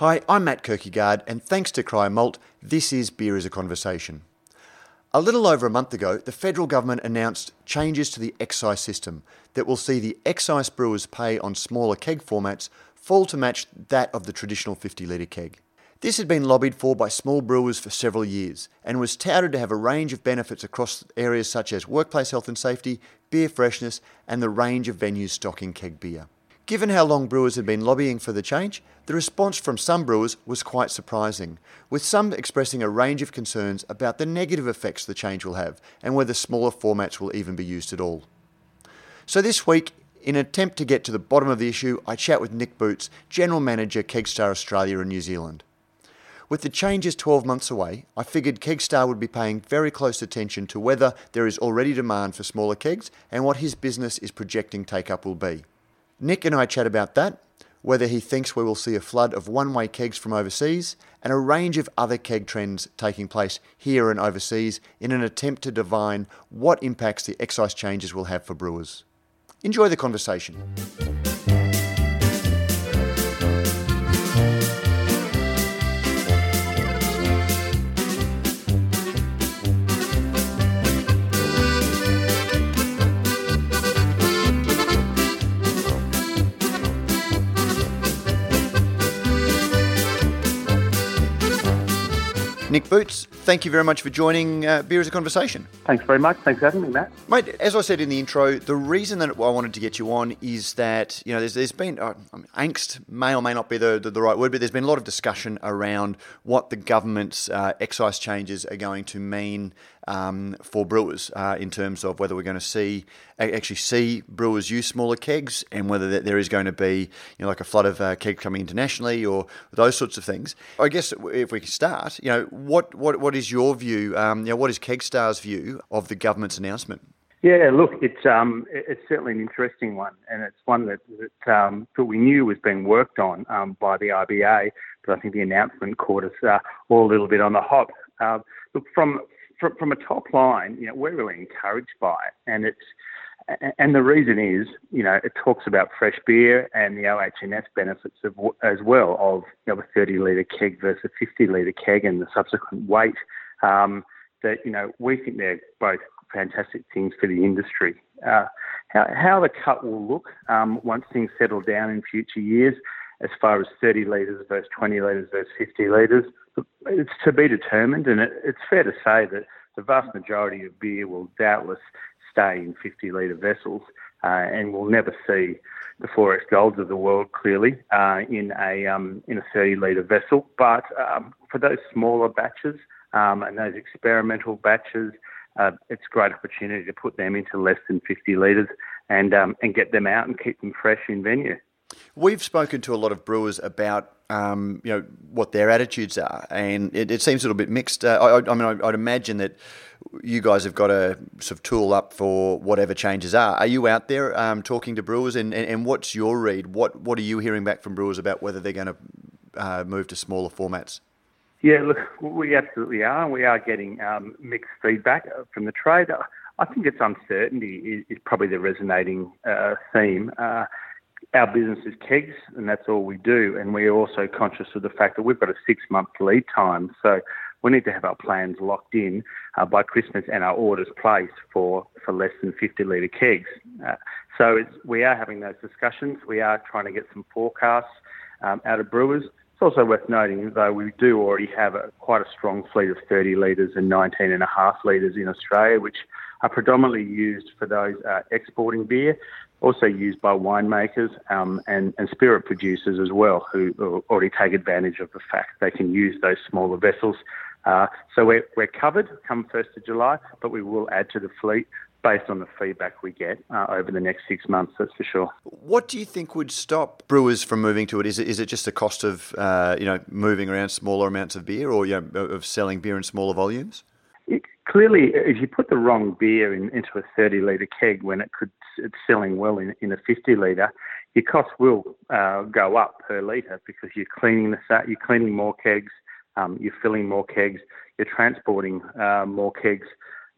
Hi, I'm Matt Kirkegaard, and thanks to Cryer Malt, this is Beer as a Conversation. A little over a month ago, the federal government announced changes to the excise system that will see the excise brewers pay on smaller keg formats fall to match that of the traditional 50 litre keg. This had been lobbied for by small brewers for several years and was touted to have a range of benefits across areas such as workplace health and safety, beer freshness, and the range of venues stocking keg beer. Given how long brewers had been lobbying for the change, the response from some brewers was quite surprising, with some expressing a range of concerns about the negative effects the change will have and whether smaller formats will even be used at all. So this week, in an attempt to get to the bottom of the issue, I chat with Nick Boots, General Manager Kegstar Australia and New Zealand. With the changes 12 months away, I figured Kegstar would be paying very close attention to whether there is already demand for smaller kegs and what his business is projecting take up will be. Nick and I chat about that, whether he thinks we will see a flood of one way kegs from overseas, and a range of other keg trends taking place here and overseas in an attempt to divine what impacts the excise changes will have for brewers. Enjoy the conversation. Nick Boots, thank you very much for joining uh, Beer as a Conversation. Thanks very much. Thanks for having me, Matt. Mate, as I said in the intro, the reason that I wanted to get you on is that, you know, there's, there's been uh, angst, may or may not be the, the, the, right word, but there's been a lot of discussion around what the government's uh, excise changes are going to mean um, for brewers uh, in terms of whether we're going to see actually see brewers use smaller kegs and whether there is going to be you know like a flood of uh, kegs coming internationally or those sorts of things. I guess if we can start, you know, what what what is your view? Um, you know, what is Kegstar's view of the government's announcement? Yeah, look, it's um, it's certainly an interesting one, and it's one that that, um, that we knew was being worked on um, by the RBA, but I think the announcement caught us uh, all a little bit on the hop. Uh, look, from from, from a top line, you know, we're really encouraged by it, and it's and the reason is, you know, it talks about fresh beer and the OH&S benefits of, as well of you know, a 30 litre keg versus a 50 litre keg and the subsequent weight. Um, that you know, we think they're both fantastic things for the industry. Uh, how, how the cut will look um, once things settle down in future years, as far as 30 litres versus 20 litres versus 50 litres, it's to be determined, and it, it's fair to say that the vast majority of beer will doubtless stay in 50 litre vessels, uh, and we'll never see the 4X Golds of the world clearly uh, in a um, in a 30 litre vessel. But um, for those smaller batches um, and those experimental batches, uh, it's a great opportunity to put them into less than 50 litres and um, and get them out and keep them fresh in venue. We've spoken to a lot of brewers about um, you know what their attitudes are, and it, it seems a little bit mixed. Uh, I, I, mean, I, would imagine that you guys have got a sort of tool up for whatever changes are. Are you out there um, talking to brewers, and, and, and, what's your read? What what are you hearing back from brewers about whether they're going to uh, move to smaller formats? Yeah, look, we absolutely are. We are getting um, mixed feedback from the trade. I think it's uncertainty is, probably the resonating uh, theme. Our business is kegs, and that's all we do. And we're also conscious of the fact that we've got a six month lead time. So we need to have our plans locked in uh, by Christmas and our orders placed for, for less than 50 litre kegs. Uh, so we are having those discussions. We are trying to get some forecasts um, out of brewers. It's also worth noting, though, we do already have a, quite a strong fleet of 30 litres and 19 and a half litres in Australia, which are predominantly used for those uh, exporting beer, also used by winemakers um, and, and spirit producers as well, who already take advantage of the fact they can use those smaller vessels. Uh, so we're, we're covered come 1st of July, but we will add to the fleet based on the feedback we get uh, over the next six months, that's for sure. What do you think would stop brewers from moving to it? Is it, is it just the cost of uh, you know moving around smaller amounts of beer, or you know, of selling beer in smaller volumes? Clearly, if you put the wrong beer in, into a 30 litre keg when it could it's selling well in, in a 50 litre, your costs will uh, go up per litre because you're cleaning the you're cleaning more kegs, um, you're filling more kegs, you're transporting uh, more kegs,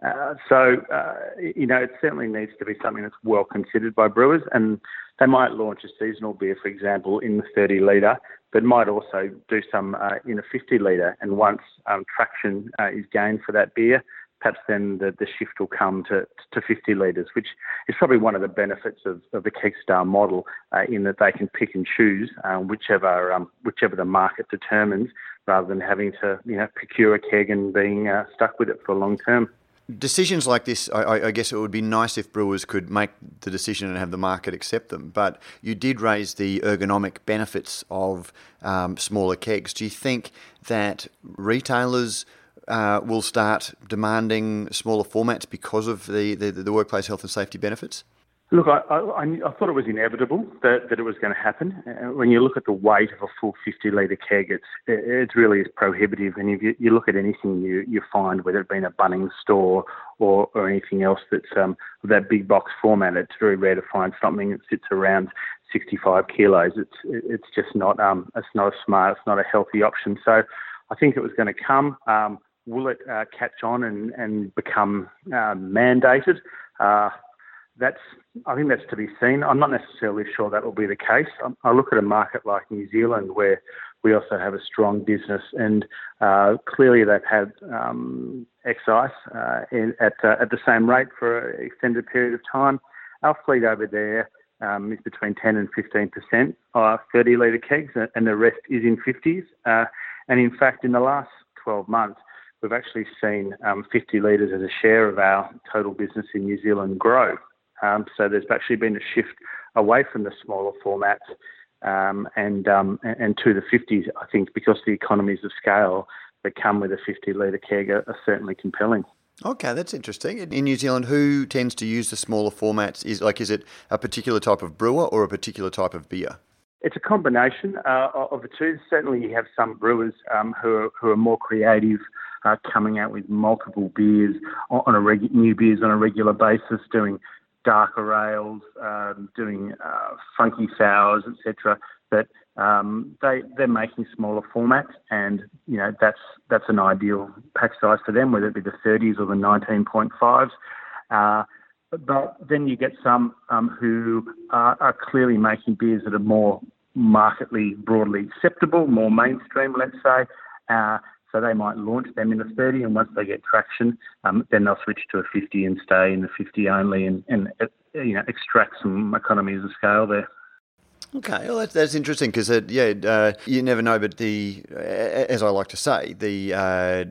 Uh, so, uh, you know, it certainly needs to be something that's well considered by brewers, and they might launch a seasonal beer, for example, in the 30 litre, but might also do some uh, in a 50 litre. And once um, traction uh, is gained for that beer, perhaps then the, the shift will come to, to 50 litres, which is probably one of the benefits of, of the Kegstar model uh, in that they can pick and choose um, whichever um, whichever the market determines, rather than having to you know procure a keg and being uh, stuck with it for a long term decisions like this, I, I, guess it would be nice if brewers could make the decision and have the market accept them. But you did raise the ergonomic benefits of um, smaller kegs. Do you think that retailers uh, will start demanding smaller formats because of the, the, the workplace health and safety benefits? Look, I, I, I, thought it was inevitable that, that it was going to happen. Uh, when you look at the weight of a full 50 litre keg, it's it really is prohibitive. And if you, you look at anything you, you find, whether it be in a Bunnings store or, or anything else that's um, that big box format, it's very rare to find something that sits around 65 kilos. It's it's just not um it's not a smart, it's not a healthy option. So I think it was going to come. Um, will it uh, catch on and and become uh, mandated? Uh, that's I think that's to be seen. I'm not necessarily sure that will be the case. I look at a market like New Zealand where we also have a strong business, and uh, clearly they've had um, excise uh, in, at uh, at the same rate for an extended period of time. Our fleet over there um, is between 10 and 15 percent are 30 litre kegs, and the rest is in 50s. Uh, and in fact, in the last 12 months, we've actually seen um, 50 litres as a share of our total business in New Zealand grow. Um, so there's actually been a shift away from the smaller formats um, and um, and to the 50s. I think because the economies of scale that come with a 50 litre keg are, are certainly compelling. Okay, that's interesting. In New Zealand, who tends to use the smaller formats? Is like, is it a particular type of brewer or a particular type of beer? It's a combination uh, of the two. Certainly, you have some brewers um, who are who are more creative, uh, coming out with multiple beers on a reg- new beers on a regular basis, doing darker ales, um, doing uh, funky sours, etc. But um, they they're making smaller formats, and you know that's that's an ideal pack size for them, whether it be the 30s or the 19.5s. Uh, but then you get some um, who are, are, clearly making beers that are more markedly broadly acceptable, more mainstream, let's say. Uh, so they might launch them in a 30, and once they get traction, um, then they'll switch to a 50 and stay in the 50 only, and, and uh, you know extract some economies of scale there. Okay, well that's, that's interesting because yeah, uh, you never know. But the as I like to say, the uh,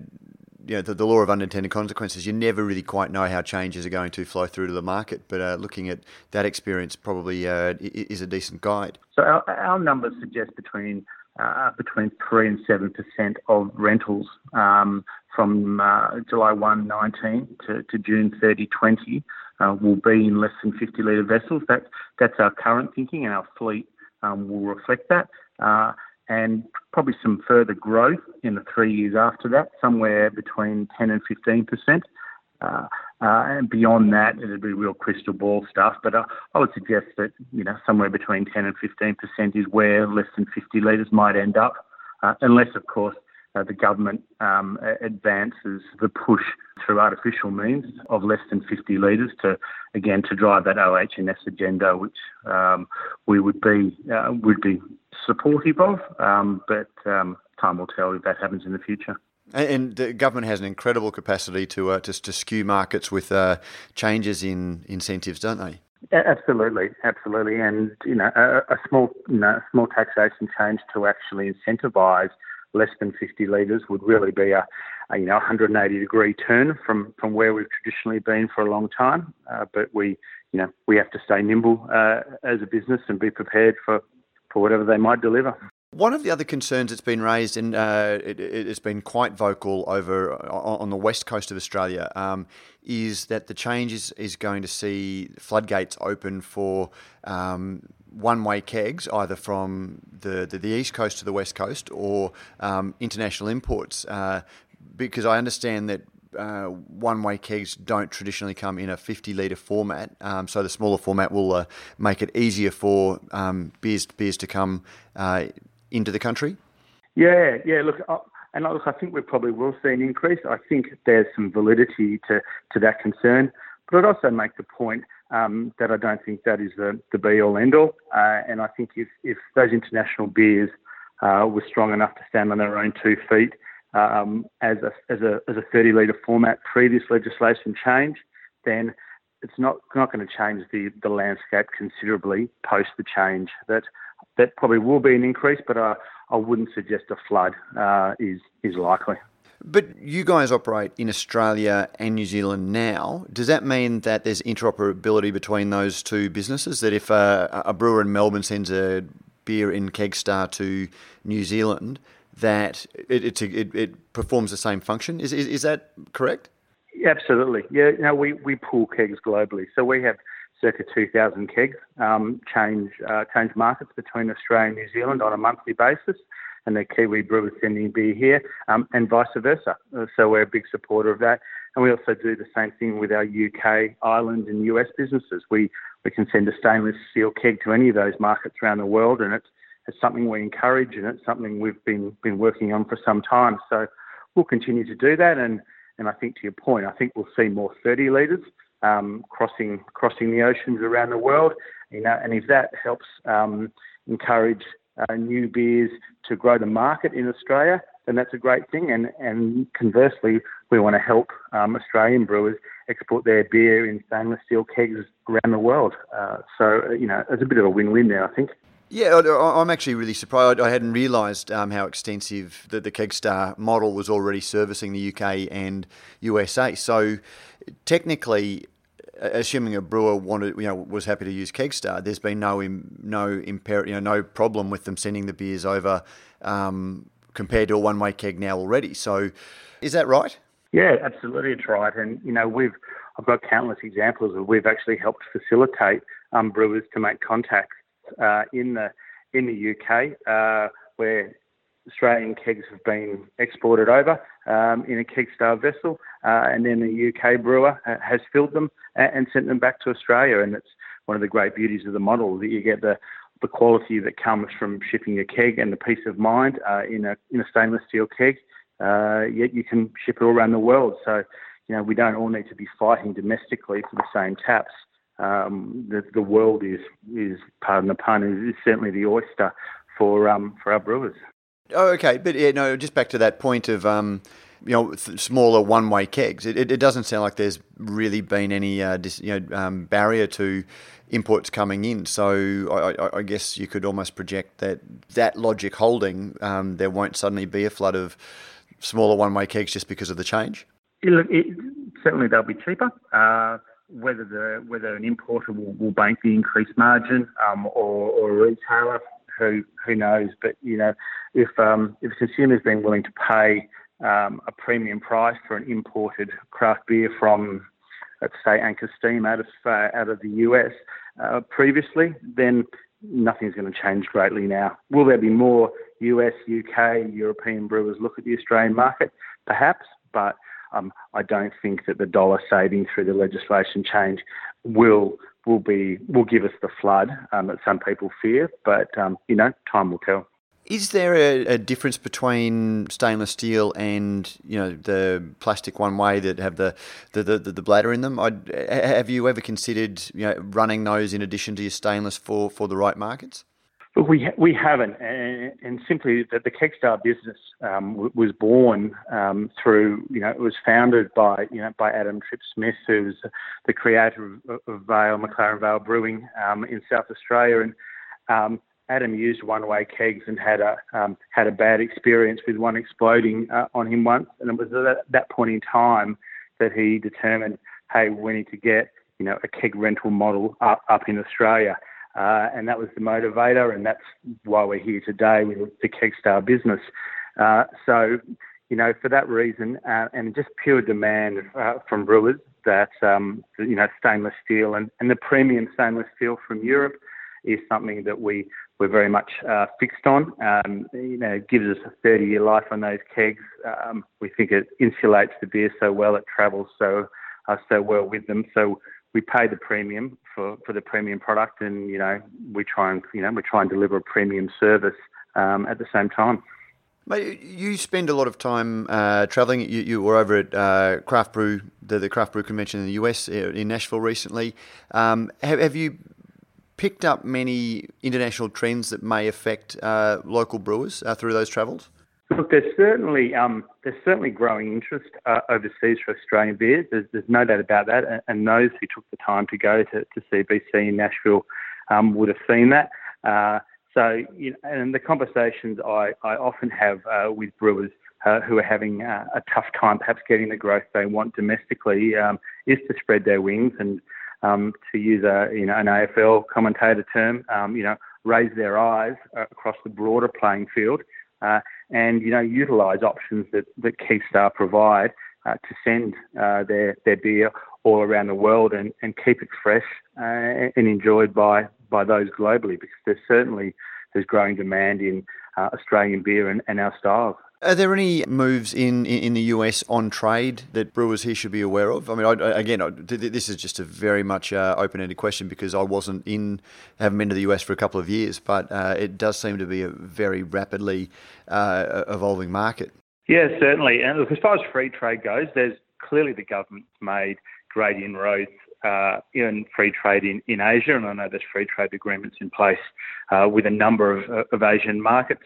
you know the, the, law of unintended consequences. You never really quite know how changes are going to flow through to the market. But uh, looking at that experience probably uh, is a decent guide. So our, our numbers suggest between uh, between 3 and 7% of rentals um, from uh, July 1, 19 to, to June 30, 20 uh, will be in less than 50 litre vessels. That, that's our current thinking, and our fleet um, will reflect that. Uh, and probably some further growth in the three years after that, somewhere between 10 and 15%. Uh, and beyond that, it'd be real crystal ball stuff. But uh, I would suggest that you know somewhere between 10 and 15 percent is where less than 50 litres might end up, uh, unless of course uh, the government um, advances the push through artificial means of less than 50 litres to again to drive that OH&S agenda, which um, we would be uh, would be supportive of. Um, but um, time will tell if that happens in the future. And the government has an incredible capacity to uh, to, to skew markets with uh, changes in incentives, don't they? Absolutely, absolutely, and you know a, a small you know, small taxation change to actually incentivise less than 50 litres would really be a, a, you know 180 degree turn from from where we've traditionally been for a long time. Uh, but we you know we have to stay nimble uh, as a business and be prepared for for whatever they might deliver. One of the other concerns that's been raised, and uh, it, has been quite vocal over on the west coast of Australia, um, is that the change is, is going to see floodgates open for um, one-way kegs, either from the, the, the, east coast to the west coast or um, international imports. Uh, because I understand that uh, one-way kegs don't traditionally come in a 50 litre format, um, so the smaller format will uh, make it easier for um, beers beers to come uh, into the country? Yeah, yeah. Look, and look, I think we probably will see an increase. I think there's some validity to, to that concern. But I'd also make the point um, that I don't think that is the, the be all end all. Uh, and I think if, if those international beers uh, were strong enough to stand on their own two feet um, as, a, as, a, as a 30 litre format previous legislation change, then it's not not going to change the, the landscape considerably post the change. That that probably will be an increase, but I, I wouldn't suggest a flood uh, is is likely. But you guys operate in Australia and New Zealand now. Does that mean that there's interoperability between those two businesses? That if a, a brewer in Melbourne sends a beer in Kegstar to New Zealand, that it, it, it performs the same function? Is, is, is that correct? Absolutely. Yeah, you know, we, we pool kegs globally. So we have circa 2,000 kegs um, change, uh, change markets between Australia and New Zealand on a monthly basis. And the Kiwi brewers sending beer here um, and vice versa. Uh, so we're a big supporter of that. And we also do the same thing with our UK, Ireland, and US businesses. We, we can send a stainless steel keg to any of those markets around the world, and it's, it's something we encourage and it's something we've been, been working on for some time. So we'll continue to do that. And and I think to your point, I think we'll see more 30 litres um, crossing crossing the oceans around the world. You know, and if that helps um, encourage uh, new beers to grow the market in Australia, then that's a great thing. And and conversely, we want to help um, Australian brewers export their beer in stainless steel kegs around the world. Uh, so you know, it's a bit of a win-win there, I think. Yeah, I'm actually really surprised. I hadn't realised um, how extensive the, the Kegstar model was already servicing the UK and USA. So, technically, assuming a brewer wanted, you know, was happy to use Kegstar, there's been no no imper- you know, no problem with them sending the beers over um, compared to a one-way keg now already. So, is that right? Yeah, absolutely, it's right. And you know, we've I've got countless examples of we've actually helped facilitate um, brewers to make contact uh, in the in the UK uh, where Australian kegs have been exported over um, in a Kegstar vessel, uh, and then the UK brewer has filled them and sent them back to Australia. And it's one of the great beauties of the model that you get the the quality that comes from shipping a keg and the peace of mind uh, in a in a stainless steel keg. Uh, yet you can ship it all around the world. So you know we don't all need to be fighting domestically for the same taps um, the, the world is, is, pardon the pun, is, certainly the oyster for, um, for our brewers. Oh, okay. But yeah, no, just back to that point of, um, you know, smaller one-way kegs. It, it, it, doesn't sound like there's really been any, uh, dis, you know, um, barrier to imports coming in. So I, I, guess you could almost project that that logic holding, um, there won't suddenly be a flood of smaller one-way kegs just because of the change. It, certainly, they'll be cheaper. Uh, whether the whether an importer will, will bank the increased margin um, or, or a retailer, who who knows? But you know, if um, if consumers been willing to pay um, a premium price for an imported craft beer from, let's say, Anchor Steam out of uh, out of the US uh, previously, then nothing's going to change greatly now. Will there be more US, UK, European brewers look at the Australian market? Perhaps, but um, I don't think that the dollar saving through the legislation change will will be will give us the flood um, that some people fear. But um, you know, time will tell. Is there a, a, difference between stainless steel and you know the plastic one way that have the the, the, the bladder in them? I'd, have you ever considered you know running those in addition to your stainless for, for the right markets? But we we haven't, and, and simply that the Kegstar business um, was born um, through you know it was founded by you know by Adam Tripp Smith, who's the creator of, of Vale McLaren Vale Brewing um, in South Australia, and um, Adam used one-way kegs and had a um, had a bad experience with one exploding uh, on him once, and it was at that point in time that he determined, hey, we need to get you know a keg rental model up up in Australia. Uh, and that was the motivator, and that's why we're here today with the Kegstar business. Uh, so, you know, for that reason, uh, and just pure demand uh, from brewers that, um, you know, stainless steel and, and the premium stainless steel from Europe is something that we, we're very much uh, fixed on. Um, you know, it gives us a 30 year life on those kegs. Um, we think it insulates the beer so well, it travels so, uh, so well with them. So, we pay the premium for, for the premium product, and you know we try and you know we try and deliver a premium service um, at the same time. Mate, you spend a lot of time uh, travelling. You, you, were over at uh, Craft Brew, the, the Craft Brew Convention in the US uh, in Nashville recently. Um, have, have, you picked up many international trends that may affect uh, local brewers uh, through those travels? Look, there's certainly um, there's certainly growing interest uh, overseas for Australian beers. There's, there's, no doubt about that, and, and, those who took the time to go to, to CBC in Nashville um, would have seen that. Uh, so, you know, and the conversations I, I often have uh, with brewers uh, who are having uh, a tough time, perhaps getting the growth they want domestically, um, is to spread their wings and um, to use a you know an AFL commentator term, um, you know, raise their eyes across the broader playing field uh, and you know utilise options that that Kegstar provide uh, to send uh, their their beer all around the world and, and keep it fresh uh, and enjoyed by by those globally because there's certainly there's growing demand in uh, Australian beer and, and our styles. Are there any moves in, in the US on trade that brewers here should be aware of? I mean, I, again, I, this is just a very much uh, open-ended question because I wasn't in, haven't been to the US for a couple of years, but uh, it does seem to be a very rapidly uh, evolving market. Yeah, certainly. And look, as far as free trade goes, there's clearly the government's made great inroads uh, in free trade in, in Asia, and I know there's free trade agreements in place uh, with a number of, of Asian markets.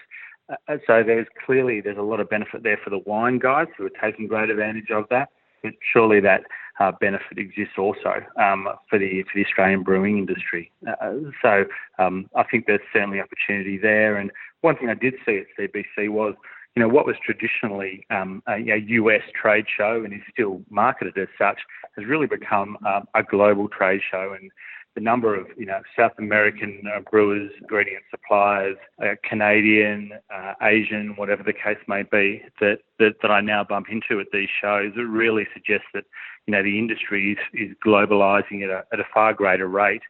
Uh, so there's clearly there's a lot of benefit there for the wine guys who are taking great advantage of that. But surely that uh, benefit exists also um, for the for the Australian brewing industry. Uh, so um, I think there's certainly opportunity there. And one thing I did see at CBC was you know, what was traditionally um, a, a, US trade show and is still marketed as such has really become um, a global trade show. And the number of you know South American uh, brewers, ingredient suppliers, uh, Canadian, uh, Asian, whatever the case may be, that, that that I now bump into at these shows, it really suggests that you know the industry is, is globalising at a, at a far greater rate,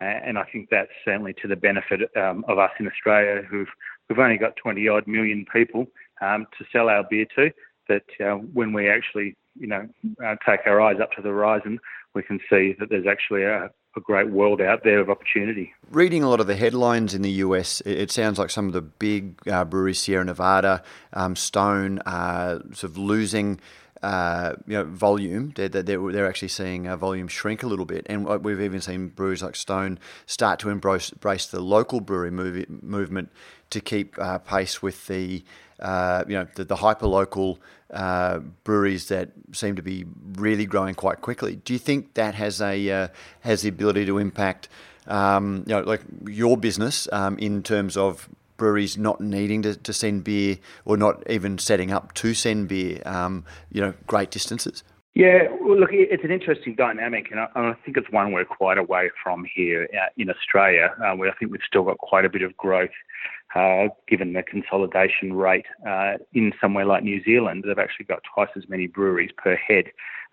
and I think that's certainly to the benefit um, of us in Australia, who've we've only got 20 odd million people um, to sell our beer to. That uh, when we actually you know uh, take our eyes up to the horizon, we can see that there's actually a, a great world out there of opportunity. Reading a lot of the headlines in the US, it sounds like some of the big uh, breweries, Sierra Nevada, um, Stone, are sort of losing. Uh, you know, volume. They're, they're, they're actually seeing uh, volume shrink a little bit, and we've even seen breweries like Stone start to embrace, embrace the local brewery move, movement to keep uh, pace with the uh, you know, the, the hyper local uh, breweries that seem to be really growing quite quickly. Do you think that has a uh, has the ability to impact, um, you know, like your business um, in terms of breweries not needing to, to send beer or not even setting up to send beer, um, you know, great distances? Yeah, well, look, it's an interesting dynamic, and I, I, think it's one we're quite away from here uh, in Australia, uh, where I think we've still got quite a bit of growth, uh, given the consolidation rate. Uh, in somewhere like New Zealand, they've actually got twice as many breweries per head.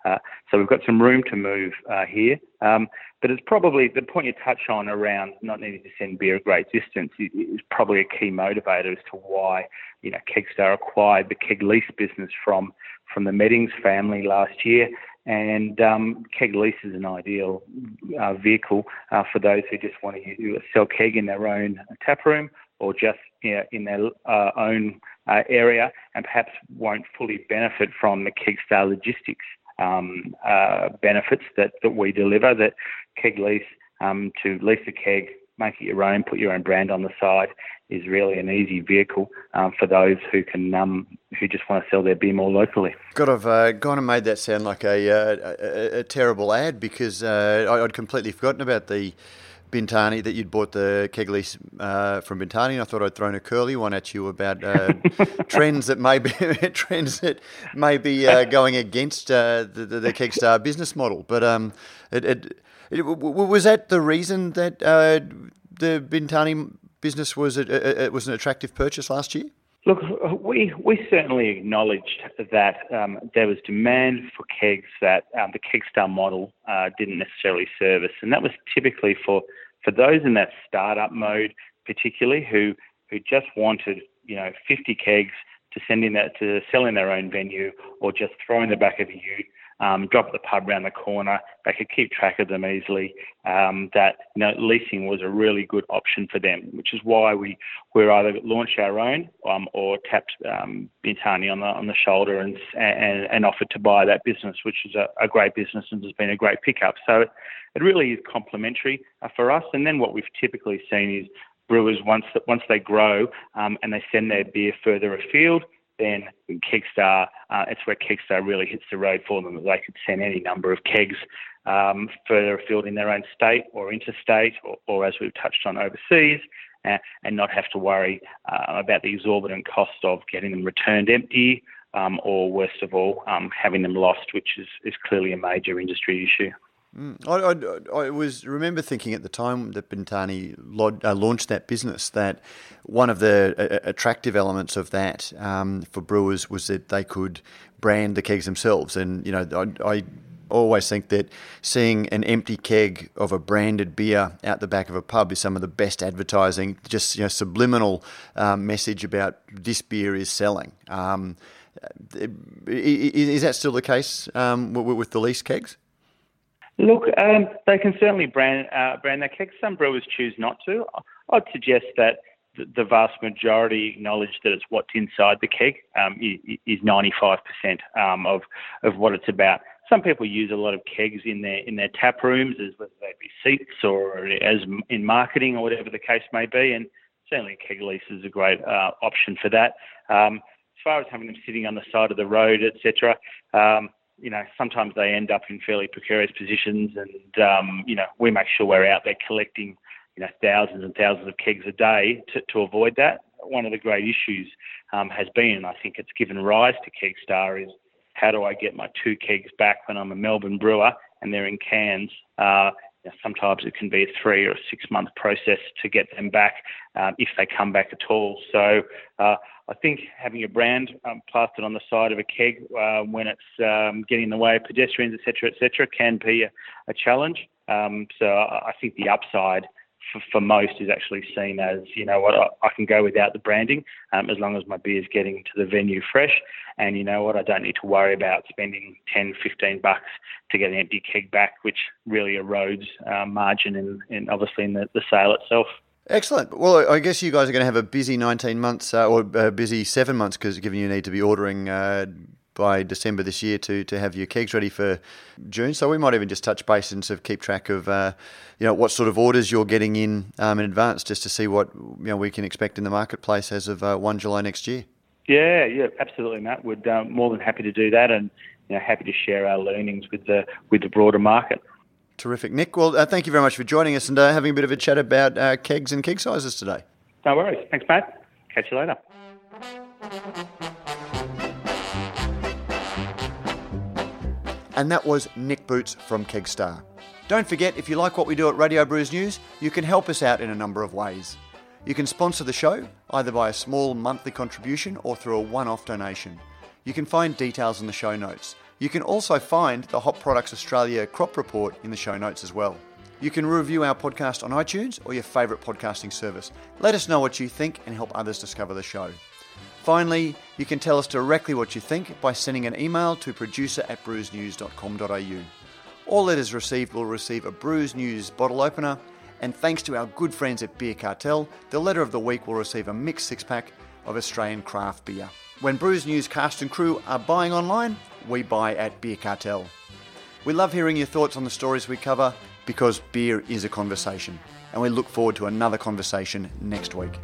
Uh, so we've got some room to move uh, here. Um, but it's probably the point you touch on around not needing to send beer a great distance is, probably a key motivator as to why you know Kegstar acquired the keg lease business from from the Meddings family last year. And um, keg lease is an ideal uh, vehicle uh, for those who just want to sell keg in their own tap room or just you know, in their uh, own uh, area and perhaps won't fully benefit from the Kegstar logistics um, uh, benefits that, that we deliver. That keg lease um, to lease a keg, make it your own, put your own brand on the side is really an easy vehicle um, for those who can um, who just want to sell their beer more locally. God, I've uh, gone and made that sound like a, uh, a, a terrible ad because uh, I'd completely forgotten about the Bintani that you'd bought the keg uh, from Bintani. And I thought I'd thrown a curly one at you about uh, trends that may be trends that may be uh, going against uh, the, the, the Kegstar business model. But um, it, it, it, was that the reason that uh, the Bintani business was a, it was an attractive purchase last year. Look, we we certainly acknowledged that um, there was demand for kegs that um, the Kegstar model uh, didn't necessarily service, and that was typically for for those in that startup mode, particularly who who just wanted you know 50 kegs to sending that to selling their own venue or just throwing the back of a ute um, drop at the pub around the corner. They could keep track of them easily. Um, that you know, leasing was a really good option for them, which is why we we either launched our own um, or tapped um, Bintani on the on the shoulder and and, and offered to buy that business, which is a, a great business and has been a great pickup. So it really is complementary uh, for us. And then what we've typically seen is brewers once once they grow um, and they send their beer further afield then Kegstar, uh, it's where Kegstar really hits the road for them. That they could send any number of kegs um, further afield in their own state or interstate, or, or as we've touched on overseas, uh, and not have to worry uh, about the exorbitant cost of getting them returned empty, um, or worst of all, um, having them lost, which is, is clearly a major industry issue. Mm. I, I, I, was remember thinking at the time that Bintani uh, launched that business that one of the uh, attractive elements of that um, for brewers was that they could brand the kegs themselves, and you know I, I always think that seeing an empty keg of a branded beer out the back of a pub is some of the best advertising, just you know, subliminal um, message about this beer is selling. Um, is that still the case um, with the lease kegs? Look, um, they can certainly brand uh, brand their kegs. Some brewers choose not to. I'd suggest that the vast majority acknowledge that it's what's inside the keg um, is 95% um, of of what it's about. Some people use a lot of kegs in their in their tap rooms, as whether they be seats or as in marketing or whatever the case may be. And certainly, keg lease is a great uh, option for that. Um, as far as having them sitting on the side of the road, etc. You know, sometimes they end up in fairly precarious positions, and um, you know, we make sure we're out there collecting, you know, thousands and thousands of kegs a day to, to avoid that. One of the great issues um, has been, and I think it's given rise to Kegstar, is how do I get my two kegs back when I'm a Melbourne brewer and they're in Cairns? Uh, know, sometimes it can be a three or a six month process to get them back um, if they come back at all. So uh, I think having a brand um, plastered on the side of a keg uh, when it's um, getting in the way of pedestrians, etc., etc., can be a, a challenge. Um, so I think the upside for, for, most is actually seen as, you know what, I, I can go without the branding um, as long as my beer is getting to the venue fresh. And you know what, I don't need to worry about spending 10, 15 bucks to get an empty keg back, which really erodes uh, margin and, and obviously in the, the sale itself. Excellent. Well, I guess you guys are going to have a busy 19 months uh, or a busy seven months because given you need to be ordering uh, by December this year to, to have your kegs ready for June. So we might even just touch base and sort of keep track of uh, you know what sort of orders you're getting in um, in advance just to see what you know we can expect in the marketplace as of uh, 1 July next year. Yeah, yeah, absolutely, Matt. We're um, more than happy to do that and you know, happy to share our learnings with the with the broader market. Terrific. Nick, well, uh, thank you very much for joining us and uh, having a bit of a chat about uh, kegs and keg sizes today. No worries. Thanks, Matt. Catch you later. And that was Nick Boots from Kegstar. Don't forget, if you like what we do at Radio Brews News, you can help us out in a number of ways. You can sponsor the show, either by a small monthly contribution or through a one off donation. You can find details in the show notes. You can also find the Hop Products Australia crop report in the show notes as well. You can review our podcast on iTunes or your favourite podcasting service. Let us know what you think and help others discover the show. Finally, you can tell us directly what you think by sending an email to producer at brewsnews.com.au. All letters received will receive a Brews News bottle opener, and thanks to our good friends at Beer Cartel, the letter of the week will receive a mixed six pack of Australian craft beer. When Brews News cast and crew are buying online, we buy at Beer Cartel. We love hearing your thoughts on the stories we cover because beer is a conversation, and we look forward to another conversation next week.